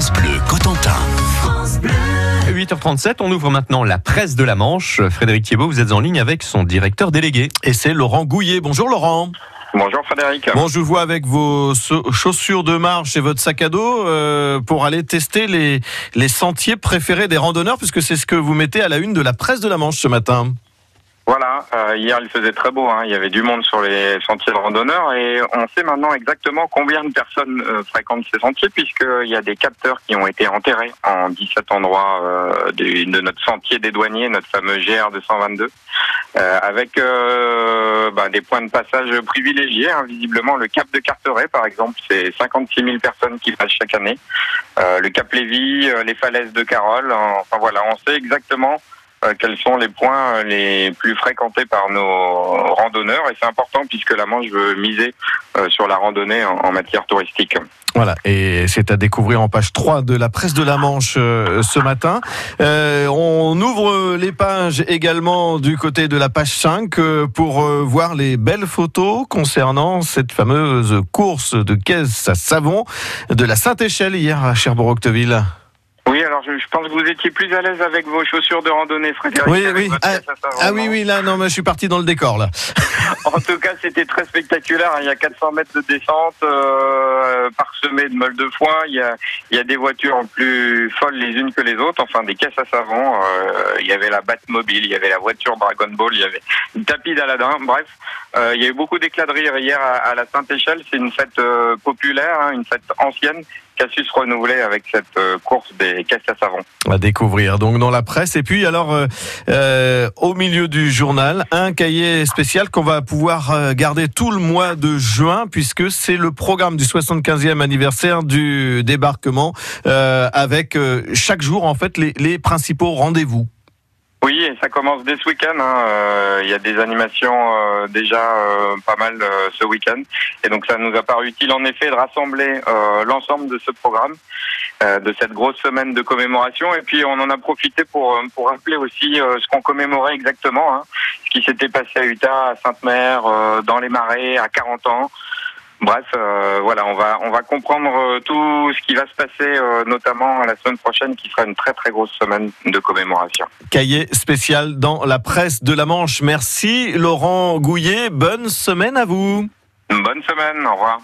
France Bleu Cotentin. 8h37, on ouvre maintenant la presse de la Manche. Frédéric Thiebaud, vous êtes en ligne avec son directeur délégué. Et c'est Laurent Gouillet. Bonjour Laurent. Bonjour Frédéric. Bon, je vous vois avec vos chaussures de marche et votre sac à dos euh, pour aller tester les, les sentiers préférés des randonneurs, puisque c'est ce que vous mettez à la une de la presse de la Manche ce matin. Voilà, euh, hier il faisait très beau, hein. il y avait du monde sur les sentiers de randonneurs et on sait maintenant exactement combien de personnes euh, fréquentent ces sentiers puisqu'il y a des capteurs qui ont été enterrés en 17 endroits euh, de notre sentier des douaniers, notre fameux GR 222, euh, avec bah, des points de passage privilégiés. hein. Visiblement le cap de Carteret par exemple, c'est 56 000 personnes qui passent chaque année. Le cap euh, les falaises de Carole, enfin voilà, on sait exactement quels sont les points euh, les plus fréquentés par nos randonneurs? Et c'est important puisque la Manche veut miser euh, sur la randonnée en, matière touristique. Voilà, et c'est à découvrir en page 3 de la presse de la Manche euh, ce matin. Euh, on ouvre les pages également du côté de la page 5 euh, pour euh, voir les belles photos concernant cette fameuse course de caisse à savon de la Saint-Échelle hier à Cherbourg-Octeville. Alors je, je pense que vous étiez plus à l'aise avec vos chaussures de randonnée, Frédéric. Oui, oui. Ah, Ah oui, oui, là, non, mais je suis parti dans le décor, là. En tout cas, c'était très spectaculaire. Il y a 400 mètres de descente euh, parsemés de meules de foin. Il y a, il y a des voitures plus folles les unes que les autres. Enfin, des caisses à savon. Euh, il y avait la Batmobile, il y avait la voiture Dragon Ball, il y avait une tapis d'Aladin. Bref, euh, il y a eu beaucoup d'éclats de rire hier à, à la Sainte-Échelle. C'est une fête euh, populaire, hein, une fête ancienne qui a su se renouveler avec cette euh, course des caisses à savon. À découvrir donc dans la presse. Et puis alors, euh, euh, au milieu du journal, un cahier spécial qu'on va pouvoir euh, garder tout le mois de juin, puisque c'est le programme du 75e anniversaire du débarquement, euh, avec chaque jour en fait les principaux rendez-vous. Oui, et ça commence dès ce week-end. hein. Euh, Il y a des animations euh, déjà euh, pas mal euh, ce week-end. Et donc ça nous a paru utile en effet de rassembler euh, l'ensemble de ce programme, euh, de cette grosse semaine de commémoration. Et puis on en a profité pour, pour rappeler aussi ce qu'on commémorait exactement. hein. Ce qui s'était passé à Utah, à Sainte-Mère, dans les marais, à 40 ans. Bref, euh, voilà, on va on va comprendre euh, tout ce qui va se passer, euh, notamment la semaine prochaine, qui sera une très très grosse semaine de commémoration. Cahier spécial dans la presse de la Manche. Merci Laurent Gouillet. Bonne semaine à vous. Bonne semaine, au revoir.